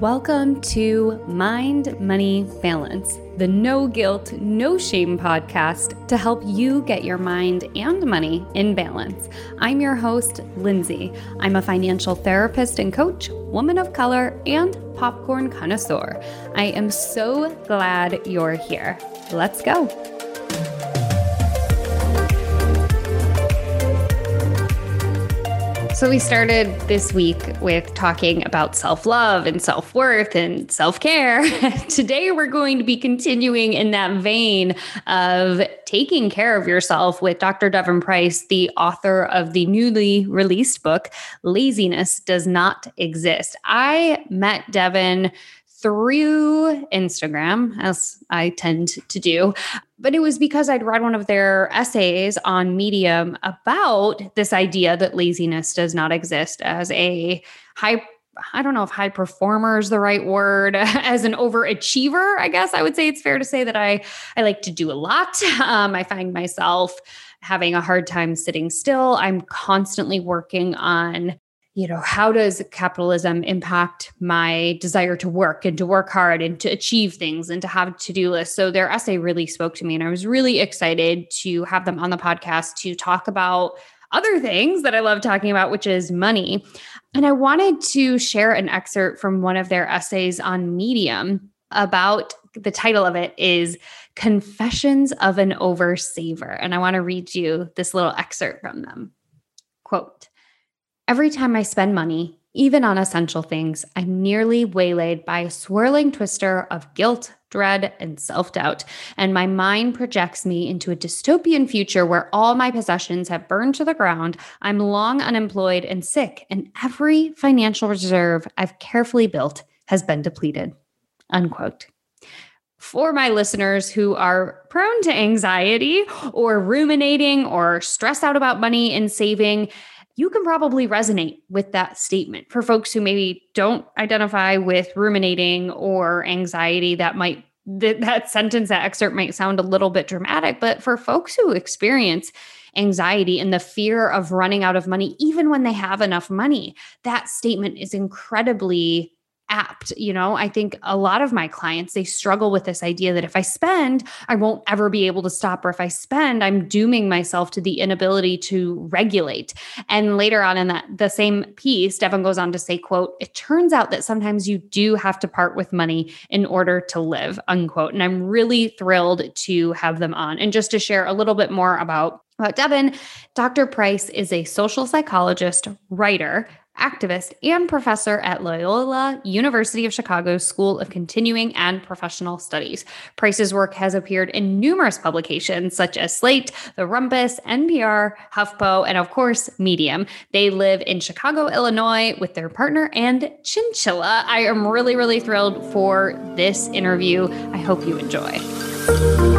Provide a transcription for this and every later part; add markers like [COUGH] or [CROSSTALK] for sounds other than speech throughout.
welcome to Mind Money Balance, the no guilt, no shame podcast to help you get your mind and money in balance. I'm your host, Lindsay. I'm a financial therapist and coach, woman of color, and popcorn connoisseur. I am so glad you're here. Let's go. So, we started this week with talking about self love and self worth and self care. [LAUGHS] Today, we're going to be continuing in that vein of taking care of yourself with Dr. Devon Price, the author of the newly released book, Laziness Does Not Exist. I met Devon through Instagram, as I tend to do. But it was because I'd read one of their essays on Medium about this idea that laziness does not exist as a high I don't know if high performer is the right word. [LAUGHS] As an overachiever, I guess I would say it's fair to say that I I like to do a lot. [LAUGHS] Um, I find myself having a hard time sitting still. I'm constantly working on you know, how does capitalism impact my desire to work and to work hard and to achieve things and to have to do lists? So their essay really spoke to me, and I was really excited to have them on the podcast to talk about other things that I love talking about, which is money. And I wanted to share an excerpt from one of their essays on Medium about the title of it is Confessions of an Oversaver. And I want to read you this little excerpt from them. Quote, Every time I spend money, even on essential things, I'm nearly waylaid by a swirling twister of guilt, dread, and self doubt. And my mind projects me into a dystopian future where all my possessions have burned to the ground. I'm long unemployed and sick, and every financial reserve I've carefully built has been depleted. Unquote. For my listeners who are prone to anxiety or ruminating or stressed out about money and saving, you can probably resonate with that statement. For folks who maybe don't identify with ruminating or anxiety, that might that, that sentence, that excerpt might sound a little bit dramatic, but for folks who experience anxiety and the fear of running out of money, even when they have enough money, that statement is incredibly apt you know? I think a lot of my clients they struggle with this idea that if i spend i won't ever be able to stop or if i spend i'm dooming myself to the inability to regulate. And later on in that the same piece devon goes on to say quote it turns out that sometimes you do have to part with money in order to live unquote. And i'm really thrilled to have them on. And just to share a little bit more about about Devon, Dr. Price is a social psychologist, writer, activist, and professor at Loyola University of Chicago School of Continuing and Professional Studies. Price's work has appeared in numerous publications such as Slate, The Rumpus, NPR, HuffPo, and of course, Medium. They live in Chicago, Illinois with their partner and chinchilla. I am really, really thrilled for this interview. I hope you enjoy.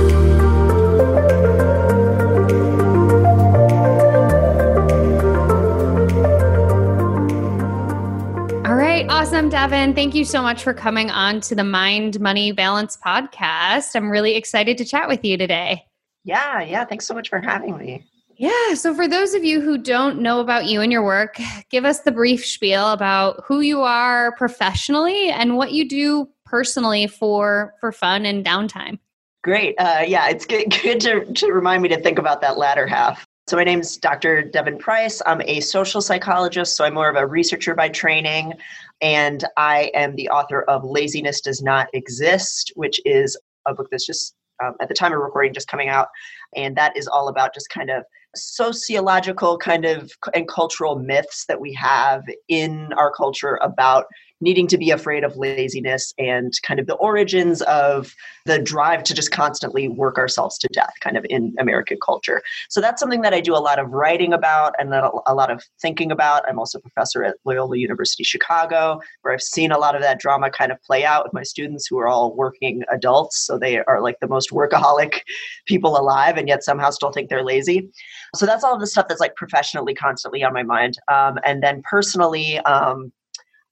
Awesome, Devon. Thank you so much for coming on to the Mind Money Balance podcast. I'm really excited to chat with you today. Yeah, yeah. Thanks so much for having me. Yeah. So, for those of you who don't know about you and your work, give us the brief spiel about who you are professionally and what you do personally for for fun and downtime. Great. Uh, yeah, it's good, [LAUGHS] good to, to remind me to think about that latter half. So, my name is Dr. Devon Price. I'm a social psychologist, so I'm more of a researcher by training and I am the author of Laziness Does Not Exist, which is a book that's just um, at the time of recording just coming out, and that is all about just kind of sociological kind of and cultural myths that we have in our culture about needing to be afraid of laziness and kind of the origins of the drive to just constantly work ourselves to death kind of in American culture. So that's something that I do a lot of writing about and a lot of thinking about. I'm also a professor at Loyola University Chicago where I've seen a lot of that drama kind of play out with my students who are all working adults so they are like the most workaholic [LAUGHS] people alive and yet somehow still think they're lazy. So that's all the stuff that's like professionally constantly on my mind. Um, and then personally, um,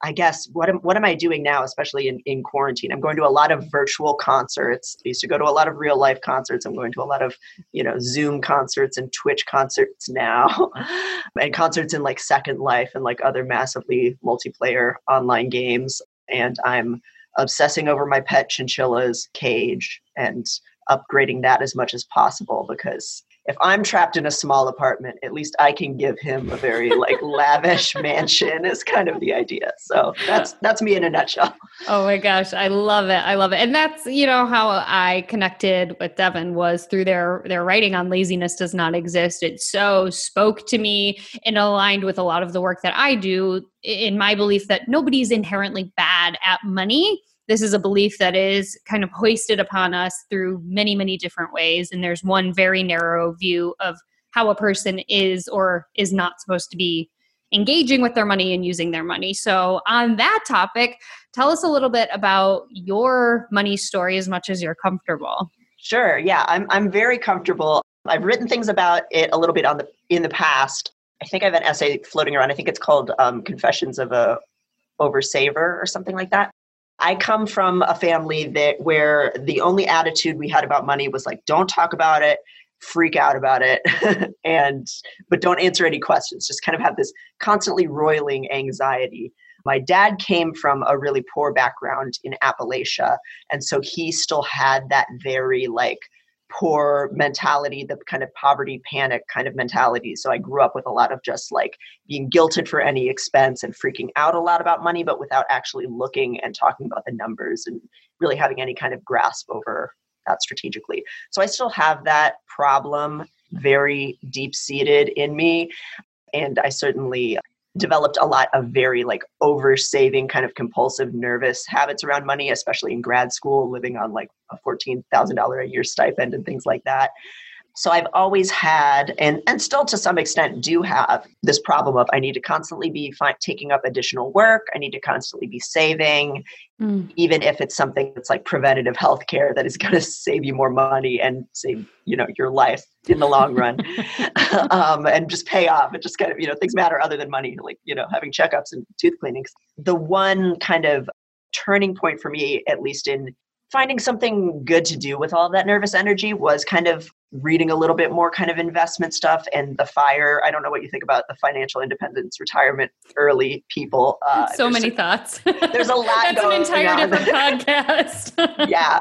I guess what am what am I doing now, especially in, in quarantine? I'm going to a lot of virtual concerts. I used to go to a lot of real life concerts. I'm going to a lot of, you know, Zoom concerts and Twitch concerts now. [LAUGHS] and concerts in like Second Life and like other massively multiplayer online games. and I'm obsessing over my pet chinchilla's cage and upgrading that as much as possible because if I'm trapped in a small apartment, at least I can give him a very like [LAUGHS] lavish mansion is kind of the idea. So that's that's me in a nutshell. Oh my gosh, I love it. I love it. And that's, you know, how I connected with Devon was through their their writing on laziness does not exist. It so spoke to me and aligned with a lot of the work that I do in my belief that nobody's inherently bad at money this is a belief that is kind of hoisted upon us through many, many different ways. And there's one very narrow view of how a person is or is not supposed to be engaging with their money and using their money. So, on that topic, tell us a little bit about your money story as much as you're comfortable. Sure. Yeah, I'm I'm very comfortable. I've written things about it a little bit on the in the past. I think I have an essay floating around. I think it's called um, "Confessions of a Oversaver" or something like that. I come from a family that where the only attitude we had about money was like, don't talk about it, freak out about it, [LAUGHS] and but don't answer any questions. Just kind of have this constantly roiling anxiety. My dad came from a really poor background in Appalachia, and so he still had that very like poor mentality, the kind of poverty panic kind of mentality. So I grew up with a lot of just like being guilted for any expense and freaking out a lot about money, but without actually looking and talking about the numbers and really having any kind of grasp over that strategically. So I still have that problem very deep seated in me. And I certainly developed a lot of very like over saving kind of compulsive nervous habits around money especially in grad school living on like a $14,000 a year stipend and things like that so I've always had, and, and still to some extent do have, this problem of I need to constantly be fi- taking up additional work. I need to constantly be saving, mm. even if it's something that's like preventative health care that is [LAUGHS] going to save you more money and save, you know, your life in the long run [LAUGHS] [LAUGHS] um, and just pay off. It just kind of, you know, things matter other than money, like, you know, having checkups and tooth cleanings. The one kind of turning point for me, at least in finding something good to do with all that nervous energy was kind of reading a little bit more kind of investment stuff and the fire i don't know what you think about the financial independence retirement early people uh, [LAUGHS] so many thoughts. there's a lot [LAUGHS] that's an entire on. different podcast. [LAUGHS] Yeah.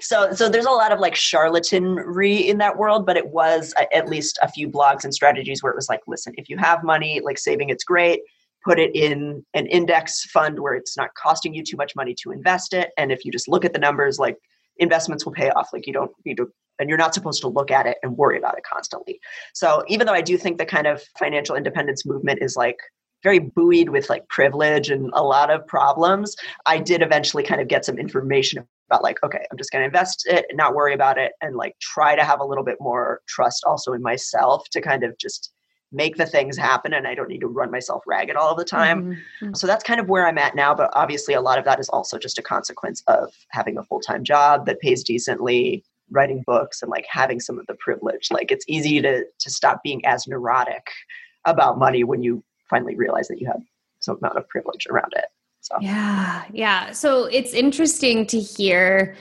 So so there's a lot of like charlatanry in that world but it was uh, at least a few blogs and strategies where it was like listen if you have money like saving it's great. Put it in an index fund where it's not costing you too much money to invest it and if you just look at the numbers like investments will pay off. Like you don't need to and you're not supposed to look at it and worry about it constantly so even though i do think the kind of financial independence movement is like very buoyed with like privilege and a lot of problems i did eventually kind of get some information about like okay i'm just going to invest it and not worry about it and like try to have a little bit more trust also in myself to kind of just make the things happen and I don't need to run myself ragged all the time. Mm-hmm, mm-hmm. So that's kind of where I'm at now. But obviously, a lot of that is also just a consequence of having a full time job that pays decently, writing books, and like having some of the privilege. Like it's easy to, to stop being as neurotic about money when you finally realize that you have some amount of privilege around it. So, yeah. Yeah. So it's interesting to hear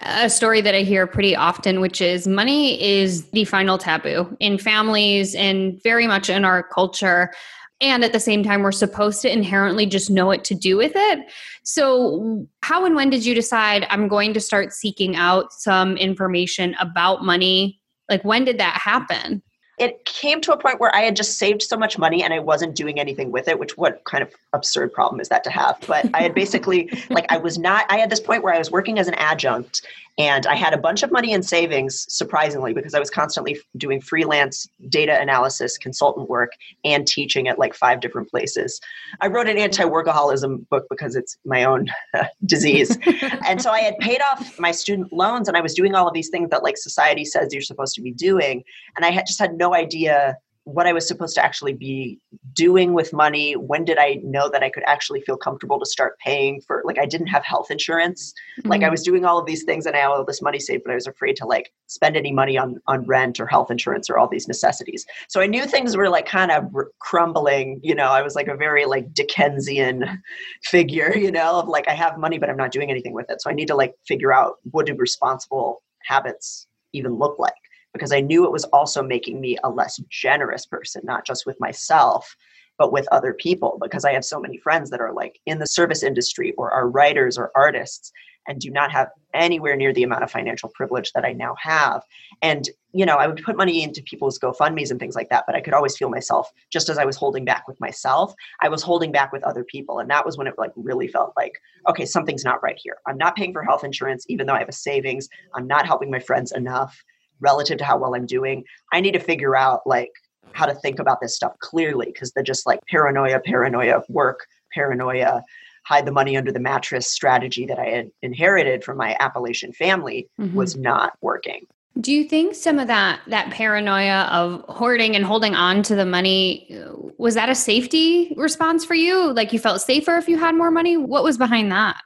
a story that I hear pretty often, which is money is the final taboo in families and very much in our culture. And at the same time, we're supposed to inherently just know what to do with it. So, how and when did you decide I'm going to start seeking out some information about money? Like, when did that happen? it came to a point where I had just saved so much money and I wasn't doing anything with it, which what kind of absurd problem is that to have? But I had basically [LAUGHS] like I was not I had this point where I was working as an adjunct and I had a bunch of money in savings, surprisingly, because I was constantly doing freelance data analysis, consultant work, and teaching at like five different places. I wrote an anti workaholism book because it's my own [LAUGHS] disease. [LAUGHS] and so I had paid off my student loans and I was doing all of these things that like society says you're supposed to be doing. And I had just had no idea what I was supposed to actually be doing with money. When did I know that I could actually feel comfortable to start paying for like I didn't have health insurance. Mm-hmm. Like I mm-hmm. was doing all of these things and I had all this money saved, but I was afraid to like spend any money on on rent or health insurance or all these necessities. So I knew things were like kind of crumbling, you know, I was like a very like Dickensian [LAUGHS] figure, you know, of like I have money but I'm not doing anything with it. So I need to like figure out what do responsible habits even look like because I knew it was also making me a less generous person, not just with myself but with other people because I have so many friends that are like in the service industry or are writers or artists and do not have anywhere near the amount of financial privilege that I now have. And, you know, I would put money into people's GoFundMe's and things like that, but I could always feel myself, just as I was holding back with myself, I was holding back with other people. And that was when it like really felt like, okay, something's not right here. I'm not paying for health insurance, even though I have a savings. I'm not helping my friends enough relative to how well I'm doing. I need to figure out like how to think about this stuff clearly because the just like paranoia, paranoia, work, paranoia, hide the money under the mattress strategy that I had inherited from my Appalachian family mm-hmm. was not working. Do you think some of that that paranoia of hoarding and holding on to the money was that a safety response for you? Like you felt safer if you had more money? What was behind that?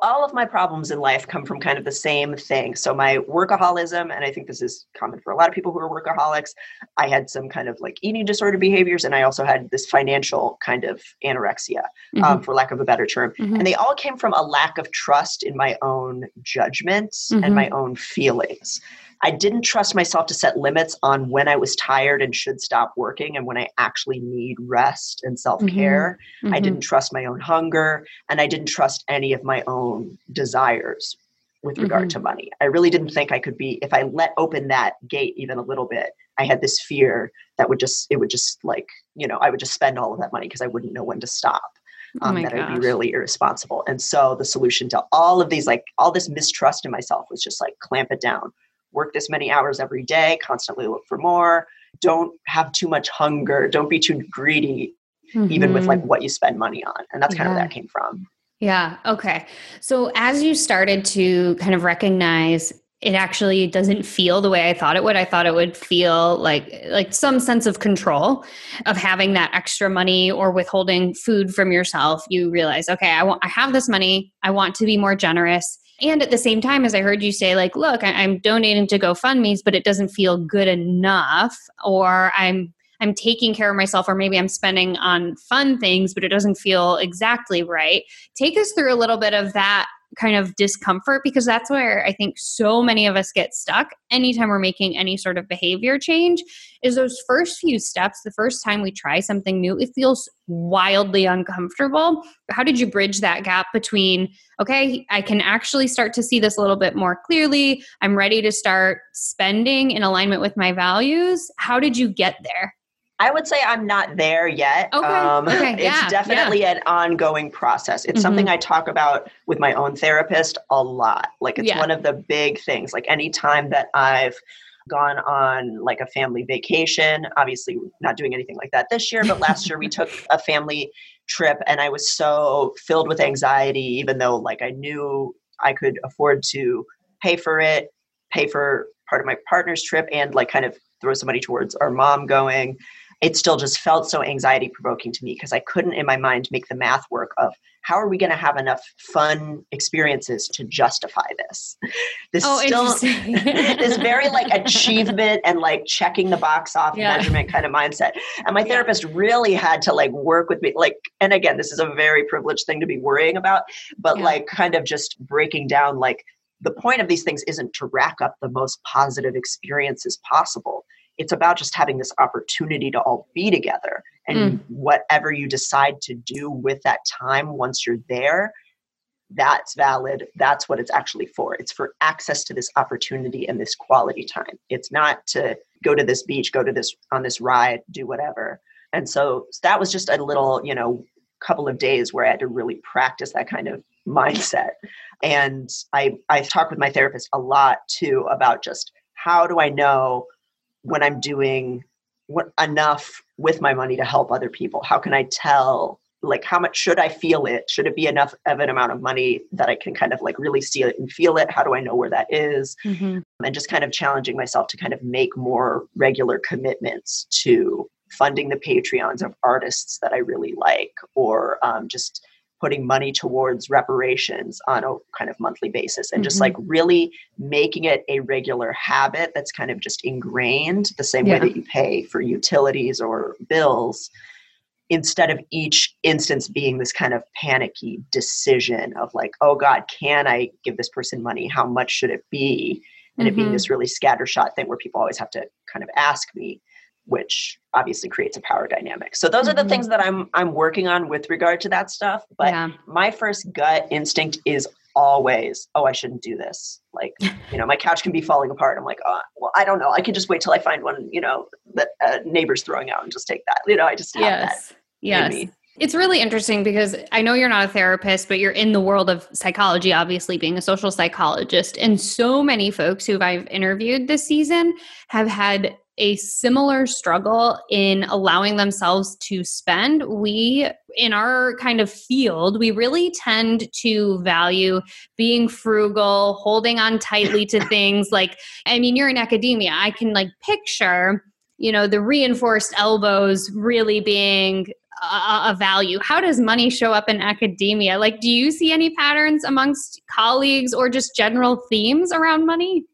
All of my problems in life come from kind of the same thing. So my workaholism, and I think this is common for a lot of people who are workaholics, I had some kind of like eating disorder behaviors, and I also had this financial kind of anorexia, um, mm-hmm. um, for lack of a better term. Mm-hmm. And they all came from a lack of trust in my own judgment mm-hmm. and my own feelings. I didn't trust myself to set limits on when I was tired and should stop working and when I actually need rest and self care. Mm-hmm. I didn't mm-hmm. trust my own hunger and I didn't trust any of my own desires with regard mm-hmm. to money. I really didn't think I could be, if I let open that gate even a little bit, I had this fear that would just, it would just like, you know, I would just spend all of that money because I wouldn't know when to stop. Oh um, oh that gosh. I'd be really irresponsible. And so the solution to all of these, like all this mistrust in myself was just like clamp it down work this many hours every day, constantly look for more. Don't have too much hunger. Don't be too greedy, mm-hmm. even with like mm-hmm. what you spend money on. And that's kind yeah. of where that came from. Yeah. Okay. So as you started to kind of recognize it actually doesn't feel the way I thought it would. I thought it would feel like like some sense of control of having that extra money or withholding food from yourself. You realize, okay, I want I have this money. I want to be more generous. And at the same time, as I heard you say, like, look, I, am donating to GoFundMe's, but it doesn't feel good enough, or I'm I'm taking care of myself, or maybe I'm spending on fun things, but it doesn't feel exactly right. Take us through a little bit of that kind of discomfort because that's where I think so many of us get stuck anytime we're making any sort of behavior change is those first few steps the first time we try something new it feels wildly uncomfortable. How did you bridge that gap between okay I can actually start to see this a little bit more clearly I'm ready to start spending in alignment with my values. How did you get there I would say I'm not there yet. Okay. Um, okay. [LAUGHS] It's yeah. definitely yeah. an ongoing process. It's mm-hmm. something I talk about with my own therapist a lot. Like it's yeah. one of the big things. Like anytime that I've gone on like a family vacation, obviously not doing anything like that this year, but last year we took [LAUGHS] a family trip and I was so filled with anxiety, even though like I knew I could afford to pay for it, pay for part of my partner's trip and like kind of throw some money towards our mom going it still just felt so anxiety provoking to me because I couldn't in my mind make the math work of how are we going to have enough fun experiences to justify this? This oh, still [LAUGHS] this very like achievement and like checking the box off yeah. measurement kind of mindset. And my therapist really had to like work with me like and again this is a very privileged thing to be worrying about but yeah. like kind of just breaking down like the point of these things isn't to rack up the most positive experiences possible it's about just having this opportunity to all be together. And mm. whatever you decide to do with that time once you're there that's valid. That's what it's actually for. It's for access to this opportunity and this quality time. It's not to go to this beach go to this on this ride do whatever. And so that was just a little you know couple of days where i had to really practice that kind of mindset. And i i've talked with my therapist a lot too about just how do i know when I'm doing what enough with my money to help other people? How can I tell like how much should I feel it? Should it be enough of an amount of money that I can kind of like really see it and feel it? How do I know where that is? Mm-hmm. And just kind of challenging myself to kind of make more regular commitments to funding the Patreons of artists that I really like or um, just putting money towards reparations on a kind of monthly basis and mm-hmm. just like really making it a regular habit that's kind of just ingrained the same yeah. way that you pay for utilities or bills instead of each instance being this kind of panicky decision of like oh god can i give this person money how much should it be and mm-hmm. it being mm-hmm. this really scattershot thing where people always have to kind of ask me which obviously creates a power dynamic. So those mm-hmm. are the mm-hmm. things that I'm I'm working on with regard to that stuff. But yeah. my first gut instinct is always, oh, I shouldn't do this. Like, [LAUGHS] you know, my couch can be falling apart. I'm like, oh, well, I don't know. I can just wait till I find one, you know, that uh, neighbor's throwing out and just take that. You know, I just have yes. that. Yes. It's really interesting because I know you're not a therapist, but you're in the world of psychology, obviously being a social psychologist. And so many folks who I've interviewed this season have had a similar struggle in allowing themselves to spend. We, in our kind of field, we really tend to value being frugal, holding on tightly to [COUGHS] things. Like, I mean, you're in academia. I can like picture, you know, the reinforced elbows really being a, a value. How does money show up in academia? Like, do you see any patterns amongst colleagues or just general themes around money?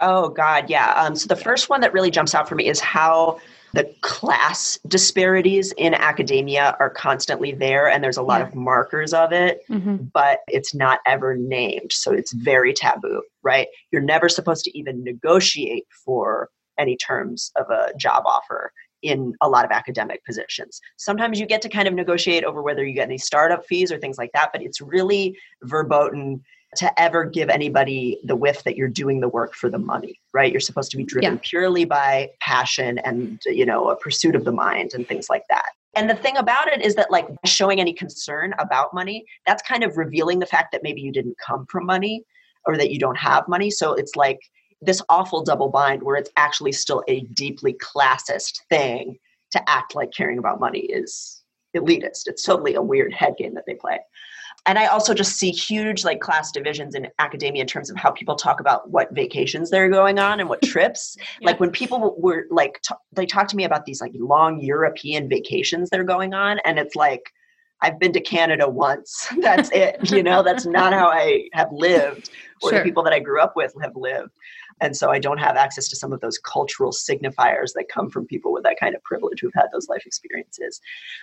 Oh God, yeah. Um, so the first one that really jumps out for me is how the class disparities in academia are constantly there, and there's a lot yeah. of markers of it, mm-hmm. but it's not ever named. So it's very taboo, right? You're never supposed to even negotiate for any terms of a job offer in a lot of academic positions. Sometimes you get to kind of negotiate over whether you get any startup fees or things like that, but it's really verboten to ever give anybody the whiff that you're doing the work for the money right? You're supposed to be driven yeah. purely by passion and you know a pursuit of the mind and things like that. And the thing about it is that like showing any concern about money that's kind of revealing the fact that maybe you didn't come from money or that you don't have money. So it's like this awful double bind where it's actually still a deeply classist thing to act like caring about money is elitist. It's totally a weird head game that they play and i also just see huge like class divisions in academia in terms of how people talk about what vacations they're going on and what [LAUGHS] trips yeah. like when people were like t- they talk to me about these like long european vacations they're going on and it's like i've been to canada once [LAUGHS] that's it you know that's not how i have lived or sure. the people that i grew up with have lived and so I don't have access to some of those cultural signifiers that come from people with that kind of privilege who've had those life experiences.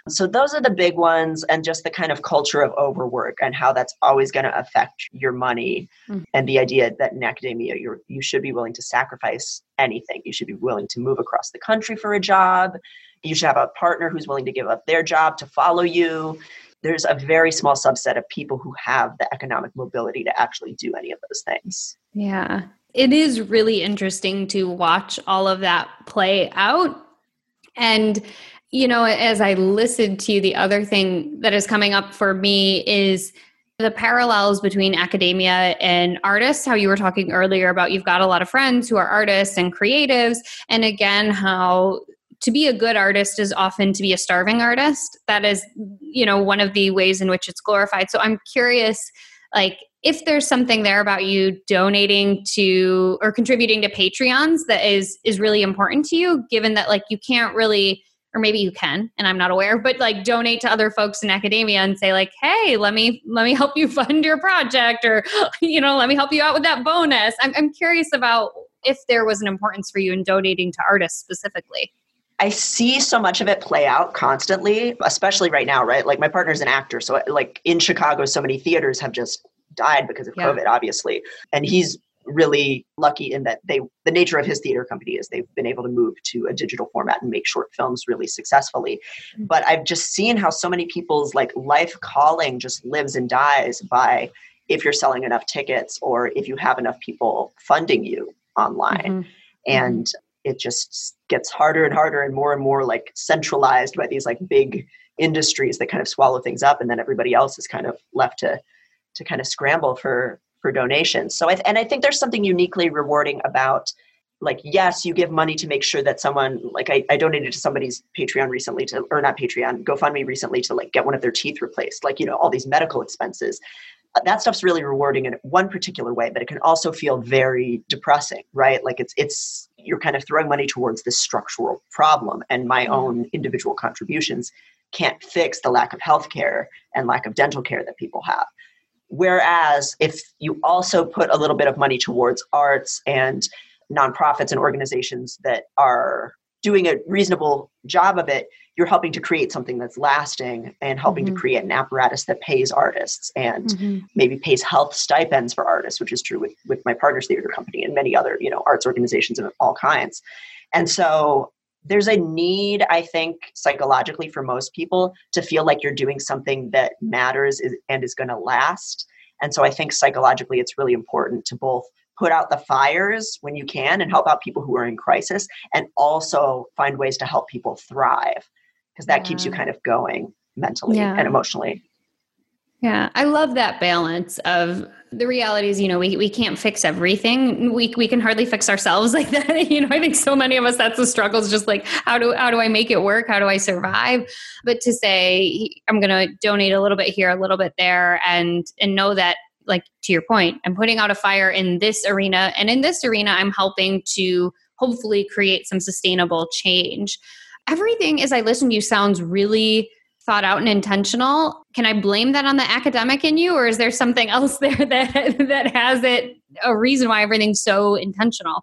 So those are the big ones, and just the kind of culture of overwork and how that's always going to affect your money, mm-hmm. and the idea that in academia you you should be willing to sacrifice anything. You should be willing to move across the country for a job. You should have a partner who's willing to give up their job to follow you there's a very small subset of people who have the economic mobility to actually do any of those things. Yeah it is really interesting to watch all of that play out. And, you know, as I listened to you, the other thing that is coming up for me is the parallels between academia and artists how you were talking earlier about you've got a lot of friends who are artists and creatives and again how to be a good artist is often to be a starving artist. That is you know one of the ways in which it's glorified. So i'm curious like if there's something there about you donating to or contributing to patreons that is is really important to you given that like you can't really or maybe you can and i'm not aware but like donate to other folks in academia and say like hey let me let me help you [LAUGHS] fund your project or [LAUGHS] you know let me help you out with that bonus. I'm, I'm curious about if there was an importance for you in donating to artists specifically I see so much of it play out constantly, especially right now, right? Like my partner's an actor. So like in Chicago, so many theaters have just died because of yeah. COVID, obviously. And he's really lucky in that they the nature of his theater company is they've been able to move to a digital format and make short films really successfully mm-hmm. but i've just seen how so many people's like life calling just lives and dies by if you're selling enough tickets or if you have enough people funding you online mm-hmm. and it just gets harder and harder and more and more like centralized by these like big industries that kind of swallow things up and then everybody else is kind of left to to kind of scramble for for donations. So I and I think there's something uniquely rewarding about like yes you give money to make sure that someone like I, I donated to somebody's patreon recently to or not patreon gofundme recently to like get one of their teeth replaced like you know all these medical expenses uh, that stuff's really rewarding in one particular way but it can also feel very depressing right like it's it's you're kind of throwing money towards this structural problem and my own individual contributions can't fix the lack of health care and lack of dental care that people have. Whereas if you also put a little bit of money towards arts and nonprofits and organizations that are doing a reasonable job of it, you're helping to create something that's lasting and helping mm-hmm. to create an apparatus that pays artists and mm-hmm. maybe pays health stipends for artists, which is true with, with my partner's theater company and many other, you know, arts organizations of all kinds. And so there's a need, I think, psychologically for most people to feel like you're doing something that matters and is going to last. And so I think psychologically it's really important to both put out the fires when you can and help out people who are in crisis and also find ways to help people thrive because that yeah. keeps you kind of going mentally yeah. and emotionally. Yeah, I love that balance of the reality is, you know, we, we can't fix everything. We, we can hardly fix ourselves [LAUGHS] like that. You know, I think so many of us, that's the struggle is just like, how do, how do I make it work? How do I survive? But to say, I'm going to donate a little bit here, a little bit there, and, and know that like to your point, I'm putting out a fire in this arena. And in this arena, I'm helping to hopefully create some sustainable change. Everything as I listen to you sounds really thought out and intentional. Can I blame that on the academic in you, or is there something else [LAUGHS] there that that has it a reason why everything's so intentional?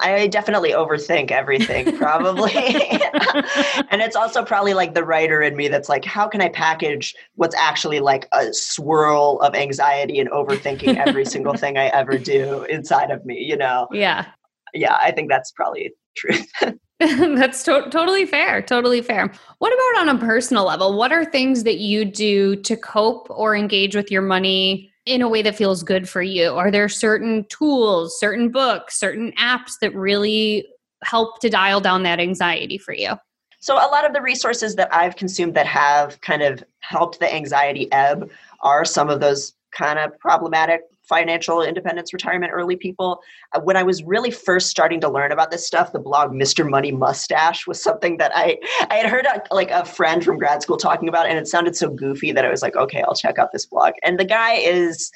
I definitely overthink everything, [LAUGHS] probably. [LAUGHS] and it's also probably like the writer in me that's like, how can I package what's actually like a swirl of anxiety and overthinking every single thing I ever do inside of me, you know? Yeah. Yeah, I think that's probably truth. [LAUGHS] That's to- totally fair. Totally fair. What about on a personal level? What are things that you do to cope or engage with your money in a way that feels good for you? Are there certain tools, certain books, certain apps that really help to dial down that anxiety for you? So, a lot of the resources that I've consumed that have kind of helped the anxiety ebb are some of those kind of problematic financial independence, retirement early people. Uh, when I was really first starting to learn about this stuff, the blog Mr. Money Mustache was something that I I had heard a, like a friend from grad school talking about, and it sounded so goofy that I was like, okay, I'll check out this blog. And the guy is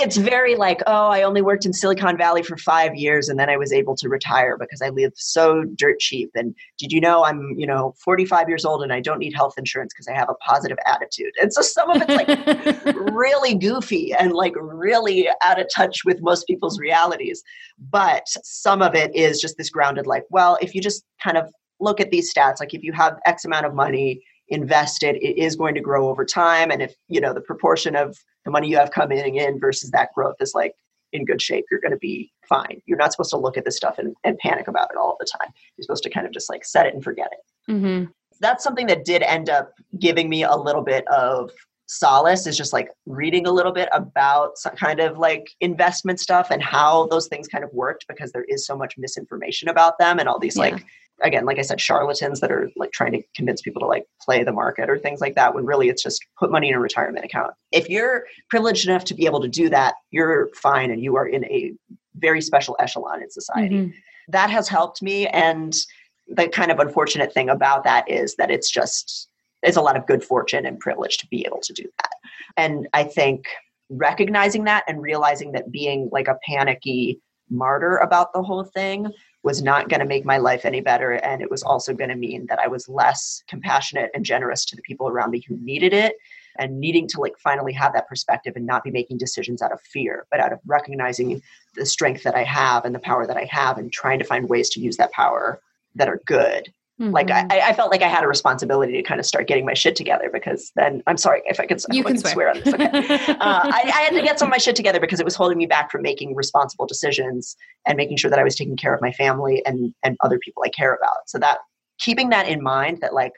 it's very like, oh, I only worked in Silicon Valley for five years and then I was able to retire because I live so dirt cheap. And did you know I'm, you know, 45 years old and I don't need health insurance because I have a positive attitude. And so some of it's like [LAUGHS] really goofy and like really out of touch with most people's realities. But some of it is just this grounded, like, well, if you just kind of look at these stats, like if you have X amount of money invested, it is going to grow over time. And if, you know, the proportion of the money you have coming in versus that growth is like in good shape, you're going to be fine. You're not supposed to look at this stuff and, and panic about it all the time. You're supposed to kind of just like set it and forget it. Mm-hmm. That's something that did end up giving me a little bit of solace is just like reading a little bit about some kind of like investment stuff and how those things kind of worked because there is so much misinformation about them and all these yeah. like again, like I said, charlatans that are like trying to convince people to like play the market or things like that when really it's just put money in a retirement account. If you're privileged enough to be able to do that, you're fine and you are in a very special echelon in society. Mm-hmm. That has helped me. And the kind of unfortunate thing about that is that it's just, it's a lot of good fortune and privilege to be able to do that. And I think recognizing that and realizing that being like a panicky martyr about the whole thing was not going to make my life any better. And it was also going to mean that I was less compassionate and generous to the people around me who needed it and needing to like finally have that perspective and not be making decisions out of fear, but out of recognizing the strength that I have and the power that I have and trying to find ways to use that power that are good Mm-hmm. Like I, I, felt like I had a responsibility to kind of start getting my shit together because then I'm sorry if I could you can swear. swear. on this. Okay. [LAUGHS] uh, I, I, had to get some of my shit together because it was holding me back from making responsible decisions and making sure that I was taking care of my family and and other people I care about. So that keeping that in mind that like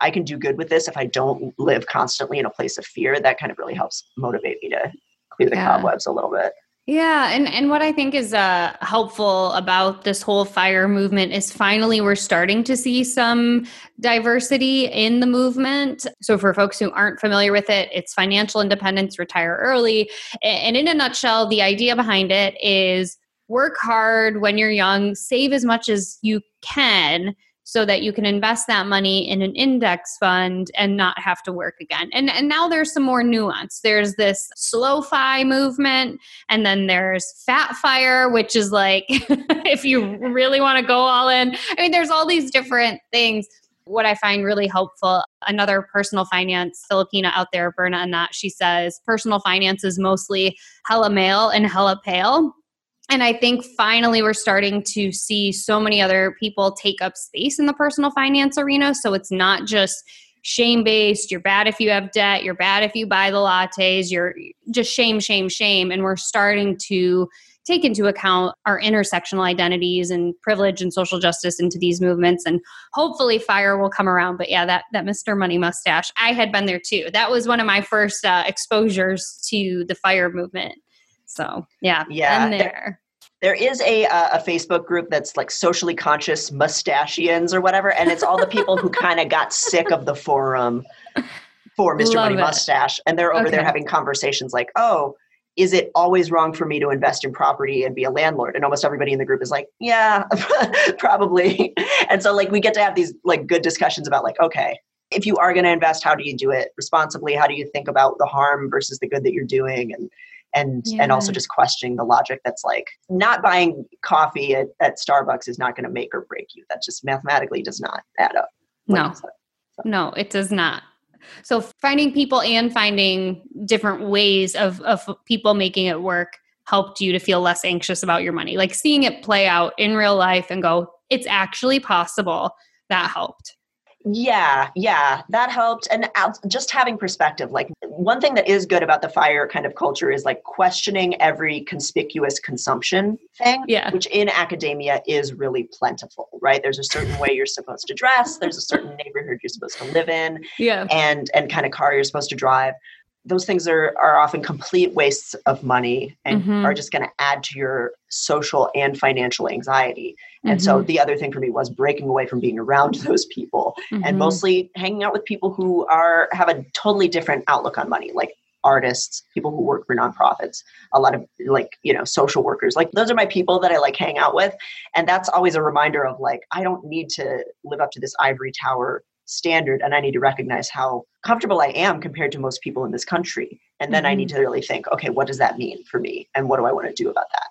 I can do good with this if I don't live constantly in a place of fear. That kind of really helps motivate me to clear the yeah. cobwebs a little bit. Yeah, and and what I think is uh, helpful about this whole fire movement is finally we're starting to see some diversity in the movement. So for folks who aren't familiar with it, it's financial independence, retire early, and in a nutshell, the idea behind it is work hard when you're young, save as much as you can so that you can invest that money in an index fund and not have to work again. And and now there's some more nuance. There's this slow fi movement and then there's fat fire which is like [LAUGHS] if you really want to go all in. I mean there's all these different things. What I find really helpful, another personal finance Filipina out there, Berna Anat, she says personal finance is mostly hella male and hella pale and I think finally we're starting to see so many other people take up space in the personal finance arena. So it's not just shame based. You're bad if you have debt. You're bad if you buy the lattes. You're just shame, shame, shame. And we're starting to take into account our intersectional identities and privilege and social justice into these movements and hopefully fire will come around but yeah that that mr money mustache i had been there too that was one of my first uh, exposures to the fire movement so yeah yeah there. there is a uh, a Facebook group that's like socially conscious mustachians or whatever, and it's all the people who kind of [LAUGHS] got sick of the forum for Mr. Love Money it. Mustache, and they're over okay. there having conversations like, "Oh, is it always wrong for me to invest in property and be a landlord and almost everybody in the group is like yeah [LAUGHS] probably and so like we get to have these like good discussions about like okay if you are going to invest how do you do it responsibly how do you think about the harm versus the good that you're doing and and yeah. and also just questioning the logic that's like not buying coffee at, at starbucks is not going to make or break you that just mathematically does not add up no so. no it does not so finding people and finding different ways of, of people making it work helped you to feel less anxious about your money. Like seeing it play out in real life and go, it's actually possible. That helped. Yeah, yeah, that helped. And just having perspective. Like, one thing that is good about the fire kind of culture is like questioning every conspicuous consumption thing, yeah. which in academia is really plentiful, right? There's a certain way you're supposed to dress, there's a certain neighborhood you're supposed to live in, yeah. and and kind of car you're supposed to drive those things are, are often complete wastes of money and mm-hmm. are just going to add to your social and financial anxiety. And mm-hmm. so the other thing for me was breaking away from being around [LAUGHS] those people mm-hmm. and mostly hanging out with people who are have a totally different outlook on money, like artists, people who work for nonprofits, a lot of like, you know, social workers. Like those are my people that I like hang out with. And that's always a reminder of like, I don't need to live up to this ivory tower standard and I need to recognize how comfortable I am compared to most people in this country. And then mm-hmm. I need mm-hmm. to really think, okay, what does that mean for me? And what do I want to do about that?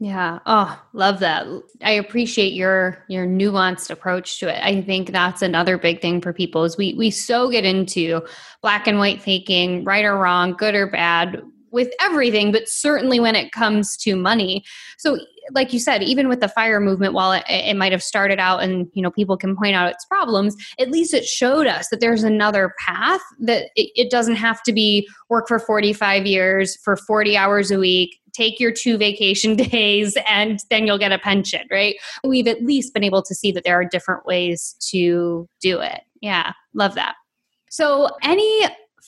Yeah. Oh, love that. I appreciate your your nuanced approach to it. I think that's another big thing for people is we we so get into black and white thinking, right or wrong, good or bad with everything, but certainly when it comes to money. So like you said, even with the fire movement, while it, it, might have started out and you know people can point out its problems, at least it showed us that there's another path. That it, it doesn't have to be work for 45 years for 40 hours a week, take your two vacation [LAUGHS] days, and then you'll get a pension. Right? We've at least been able to see that there are different ways to do it. Yeah, love that. So, any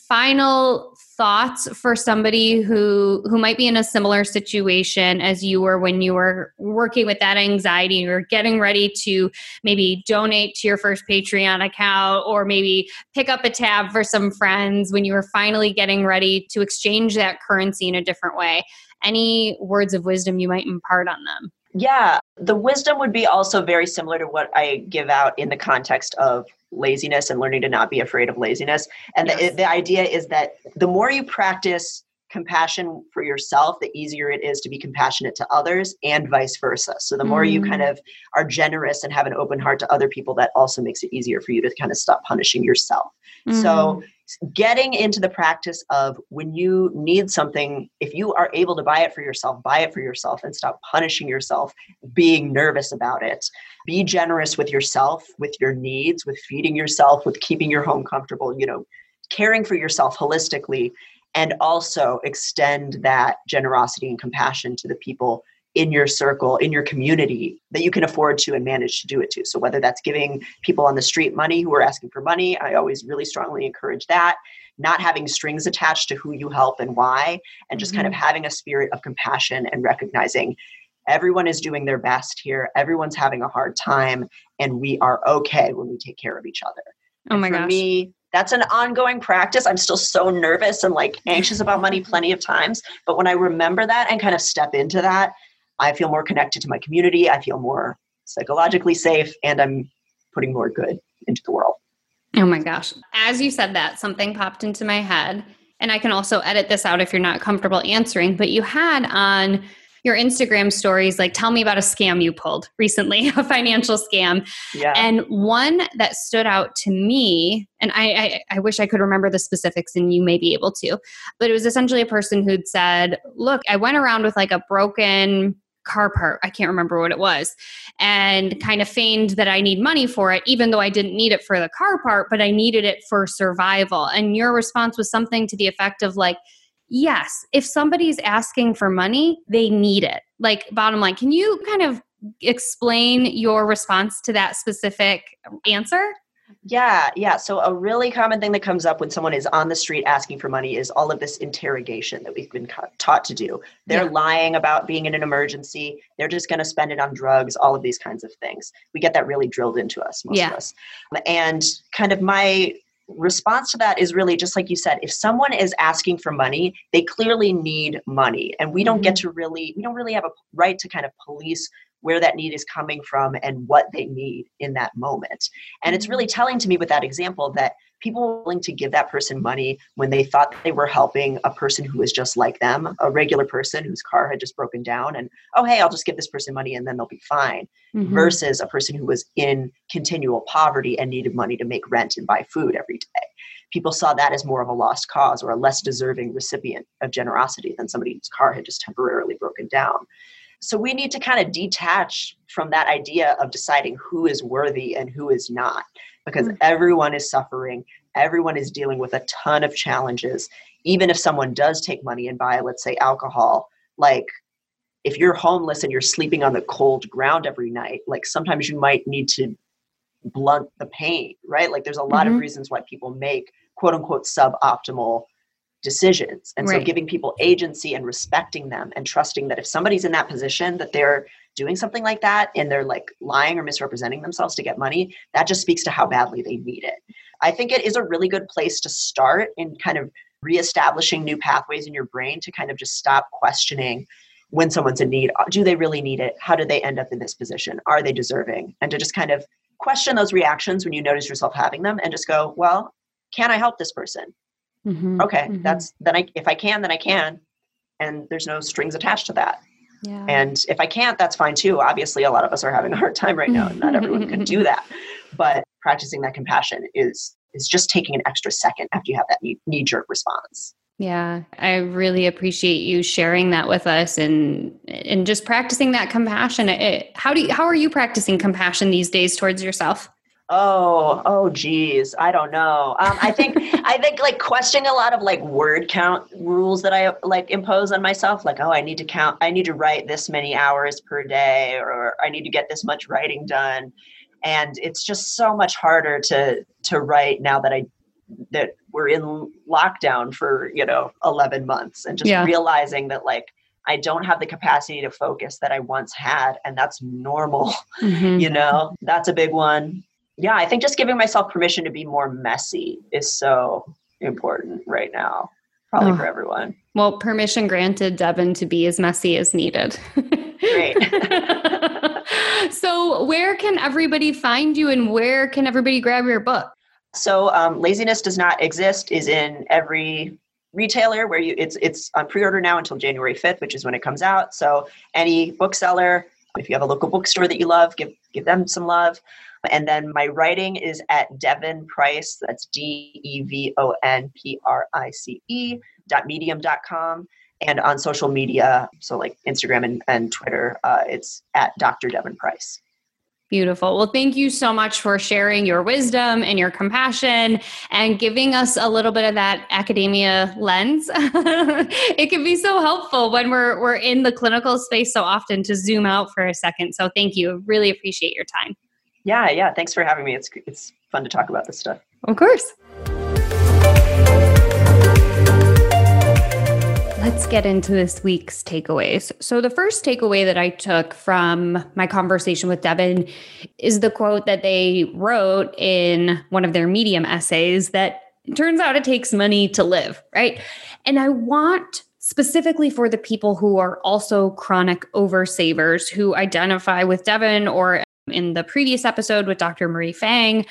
final thoughts for somebody who who might be in a similar situation as you were when you were working with that anxiety you were getting ready to maybe donate to your first patreon account or maybe pick up a tab for some friends when you were finally getting ready to exchange that currency in a different way. Any words of wisdom you might impart on them? Yeah, the wisdom would be also very similar to what I give out in the context of laziness and learning to not be afraid of laziness. And yes. the, the idea is that the more you practice compassion for yourself, the easier it is to be compassionate to others and vice versa. So the more mm. you kind mm. of are generous and have an open heart to other people, that also makes it easier for you to kind of stop punishing yourself. Mm. So getting into the practice of when you need something, if you are able to buy it for yourself, buy it for yourself and stop punishing yourself, being nervous about it. Be generous with yourself, with your needs, with feeding yourself, with keeping your home comfortable, you know, caring for yourself holistically and also extend that generosity and compassion to the people in your circle, in your community that you can afford to and manage to do it to. So, whether that's giving people on the street money who are asking for money, I always really strongly encourage that. Not having strings attached to who you help and why, and just mm-hmm. kind of mm-hmm. having a spirit of compassion and recognizing everyone is doing their best here, everyone's having a hard time, and we are okay when we take care of each other. Oh my for gosh. me, that's an ongoing practice. I'm still so nervous and like anxious about money plenty of times. But when I remember that and kind of step into that, I feel more connected to my community. I feel more psychologically safe and I'm putting more good into the world. Oh my gosh. As you said that, something popped into my head. And I can also edit this out if you're not comfortable answering, but you had on your Instagram stories, like tell me about a scam you pulled recently, [LAUGHS] a financial scam. Yeah. And one that stood out to me, and I, I, I wish I could remember the specifics and you may be able to, but it was essentially a person who'd said, Look, I went around with like a broken car part. I can't remember what it was. And kind of feigned that I need money for it, even though I didn't need it for the car part, but I needed it for survival. And your response was something to the effect of like, yes, if somebody's asking for money, they need it. Like, bottom line, can you kind of explain your response to that specific answer? Yeah, yeah. So a really common thing that comes up when someone is on the street asking for money is all of this interrogation that we've been ca- taught to do. They're yeah. lying about being in an emergency. They're just going to spend it on drugs, all of these kinds of things. We get that really drilled into us, most yeah. of us. And kind of my response to that is really just like you said if someone is asking for money they clearly need money and we don't mm-hmm. get to really we don't really have a right to kind of police where that need is coming from and what they need in that moment. And it's really mm-hmm. telling to me with that example that people were willing to give that person money when they thought they were helping a person who was just like them, a regular person whose car had just broken down, and oh, hey, I'll just give this person money and then they'll be fine, mm-hmm. versus a person who was in continual poverty and needed money to make rent and buy food every day. People saw that as more of a lost cause or a less deserving recipient of generosity than somebody whose car had just temporarily broken down. So we need to kind of detach from that idea of deciding who is worthy and who is not, because mm-hmm. everyone is suffering. Everyone is dealing with a ton of challenges. Even if someone does take money and buy, let's say, alcohol, like if you're homeless and you're sleeping on the cold ground every night, like sometimes you might need to blunt the pain, right? Like there's a lot mm-hmm. of reasons why people make quote unquote suboptimal decisions. And right. so giving people agency and respecting them and trusting that if somebody's in that position that they're doing something like that and they're like lying or misrepresenting themselves to get money that just speaks to how badly they need it. I think it is a really good place to start in kind of reestablishing new pathways in your brain to kind of just stop questioning when someone's in need. Do they really need it? How did they end up in this position? Are they deserving? And to just kind of question those reactions when you notice yourself having them and just go well can i help this person Mm-hmm. Okay, mm-hmm. that's then I if I can, then I can. And there's no strings attached to that. Yeah. And if I can't, that's fine too. Obviously, a lot of us are having a hard time right now, and not everyone can do [LAUGHS] that. But practicing that compassion is is just taking an extra second after you have that knee jerk response. Yeah, I really appreciate you sharing that with us and and just practicing that compassion. It, how do you, how are you practicing compassion these days towards yourself? Oh, oh, geez, I don't know. Um, I think [LAUGHS] I think like questioning a lot of like word count rules that I like impose on myself. Like, oh, I need to count. I need to write this many hours per day, or I need to get this much writing done. And it's just so much harder to to write now that I that we're in lockdown for you know 11 months, and just yeah. realizing that like I don't have the capacity to focus that I once had, and that's normal. [LAUGHS] Mm-hmm. You know, that's a big one yeah, I think just giving myself permission to be more messy is so important right now, probably oh. for everyone. Well, permission granted, Devon, to be as messy as needed. Great. [LAUGHS] so, where can everybody find you and where can everybody grab your book? So, um, Laziness Does Not Exist is in every retailer where you it's it's on pre-order now until January 5th, which is when it comes out. So, any bookseller, if you have a local bookstore that you love, give give them some love. And then my writing is at Devon Price, that's D E V O N P R I C E dot medium dot com. And on social media, so like Instagram and, and Twitter, uh, it's at Dr. Devon Price. Beautiful. Well, thank you so much for sharing your wisdom and your compassion and giving us a little bit of that academia lens. [LAUGHS] it can be so helpful when we're we're in the clinical space so often to zoom out for a second. So thank you. Really appreciate your time. Yeah, yeah. Thanks for having me. It's it's fun to talk about this stuff. Of course. Let's get into this week's takeaways. So, the first takeaway that I took from my conversation with Devon is the quote that they wrote in one of their medium essays that turns out it takes money to live, right? And I want specifically for the people who are also chronic oversavers who identify with Devon or in the previous episode with Dr. Marie Fang,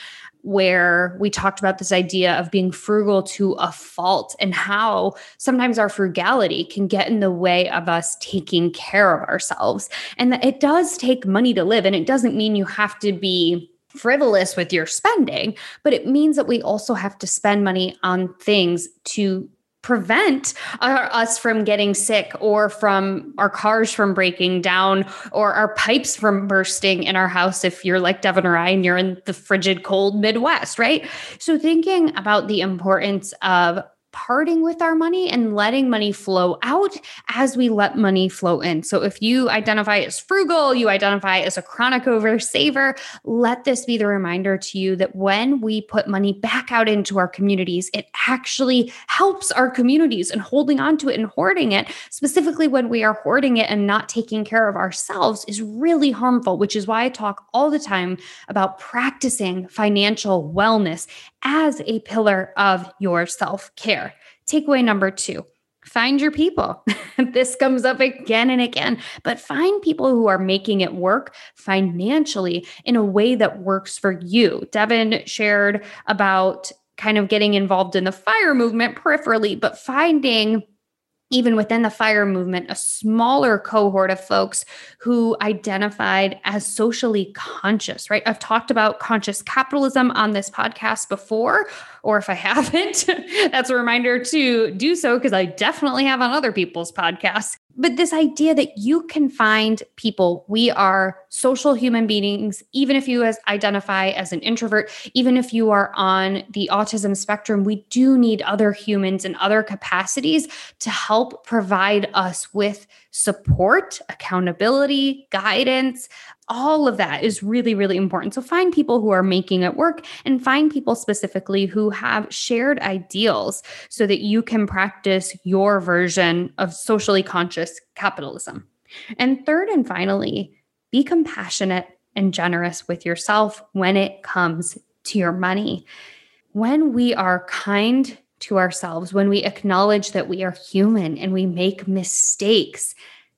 where we talked about this idea of being frugal to a fault and how sometimes our frugality can get in the way of us taking care of ourselves. And that it does take money to live. And it doesn't mean you have to be frivolous with your spending, but it means that we also have to spend money on things to prevent our, us from getting sick or from our cars from breaking down or our pipes from bursting in our house if you're like Devon or I and you're in the frigid cold Midwest, right? So thinking about the importance of parting with our money and letting money flow out as we let money flow in. So if you identify as frugal, you identify as a chronic oversaver, let this be the reminder to you that when we put money back out into our communities, it actually helps our communities and holding on to it and hoarding it, specifically when we are hoarding it and not taking care of ourselves, is really harmful, which is why I talk all the time about practicing financial wellness as a pillar of your self care. Takeaway number two find your people. [LAUGHS] this comes up again and again, but find people who are making it work financially in a way that works for you. Devon shared about kind of getting involved in the fire movement peripherally, but finding even within the fire movement, a smaller cohort of folks who identified as socially conscious, right? I've talked about conscious capitalism on this podcast before, or if I [LAUGHS] haven't, that's a reminder to do so because I definitely have on other people's podcasts. But this idea that you can find people, we are social human beings, even if you as identify as an introvert, even if you are on the autism spectrum, we do need other humans and other capacities to help provide us with support, accountability, guidance, all of that is really, really important. So find people who are making it work and find people specifically who have shared ideals so that you can practice your version of socially conscious capitalism. And third and finally, be compassionate and generous with yourself when it comes to your money. When we are kind to ourselves, when we acknowledge that we are human and we make mistakes,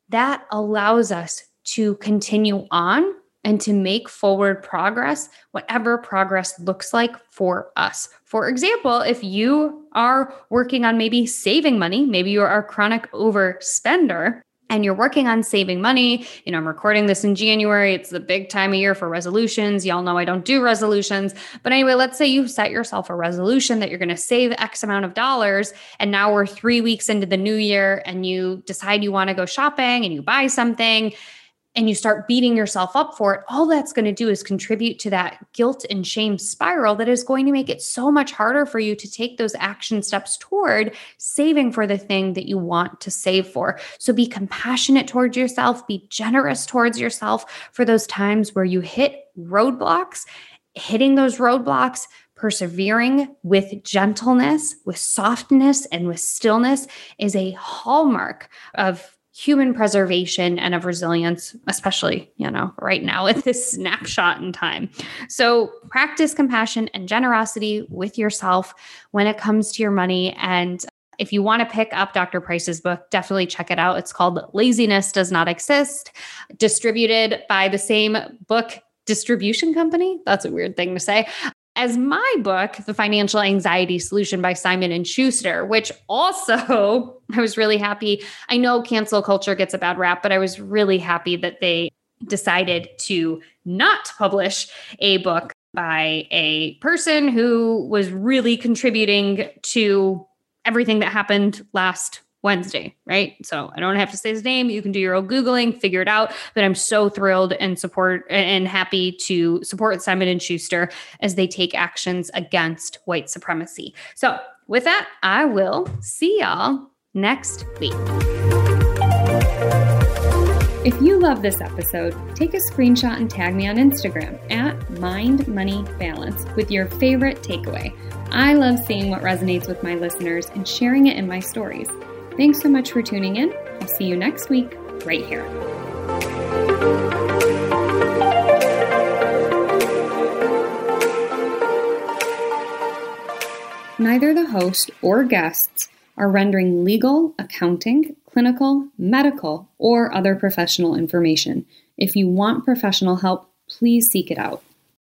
that allows us to continue on and to make forward progress, whatever progress looks like for us. For example, if you are working on maybe saving money, maybe you are a chronic overspender, and you're working on saving money, you know, I'm recording this in January. It's the big time of year for resolutions. Y'all know I don't do resolutions. But anyway, let's say you set yourself a resolution that you're going to save X amount of dollars. And now we're three weeks into the new year and you decide you want to go shopping and you buy something and you start beating yourself up for it, all that's going to do is contribute to that guilt and shame spiral that is going to make it so much harder for you to take those action steps toward saving for the thing that you want to save for. So be compassionate towards yourself, be generous towards yourself for those times where you hit roadblocks. Hitting those roadblocks, persevering with gentleness, with softness, and with stillness is a hallmark of human preservation and of resilience, especially, you know, right now at this snapshot in time. So practice compassion and generosity with yourself when it comes to your money. And if you want to pick up Dr. Price's book, definitely check it out. It's called Laziness Does Not Exist, distributed by the same book distribution company. That's a weird thing to say as my book, The Financial Anxiety Solution by Simon and Schuster, which also [LAUGHS] I was really happy. I know cancel culture gets a bad rap, but I was really happy that they decided to not publish a book by a person who was really contributing to everything that happened last Wednesday, right? So I don't have to say his name. You can do your own Googling, figure it out. But I'm so thrilled and support and happy to support Simon and Schuster as they take actions against white supremacy. So with that, I will see y'all next week. If you love this episode, take a screenshot and tag me on Instagram at Mind Money Balance with your favorite takeaway. I love seeing what resonates with my listeners and sharing it in my stories. Thanks so much for tuning in. I'll see you next week, right here. Neither the host or guests are rendering legal, accounting, clinical, medical, or other professional information. If you want professional help, please seek it out.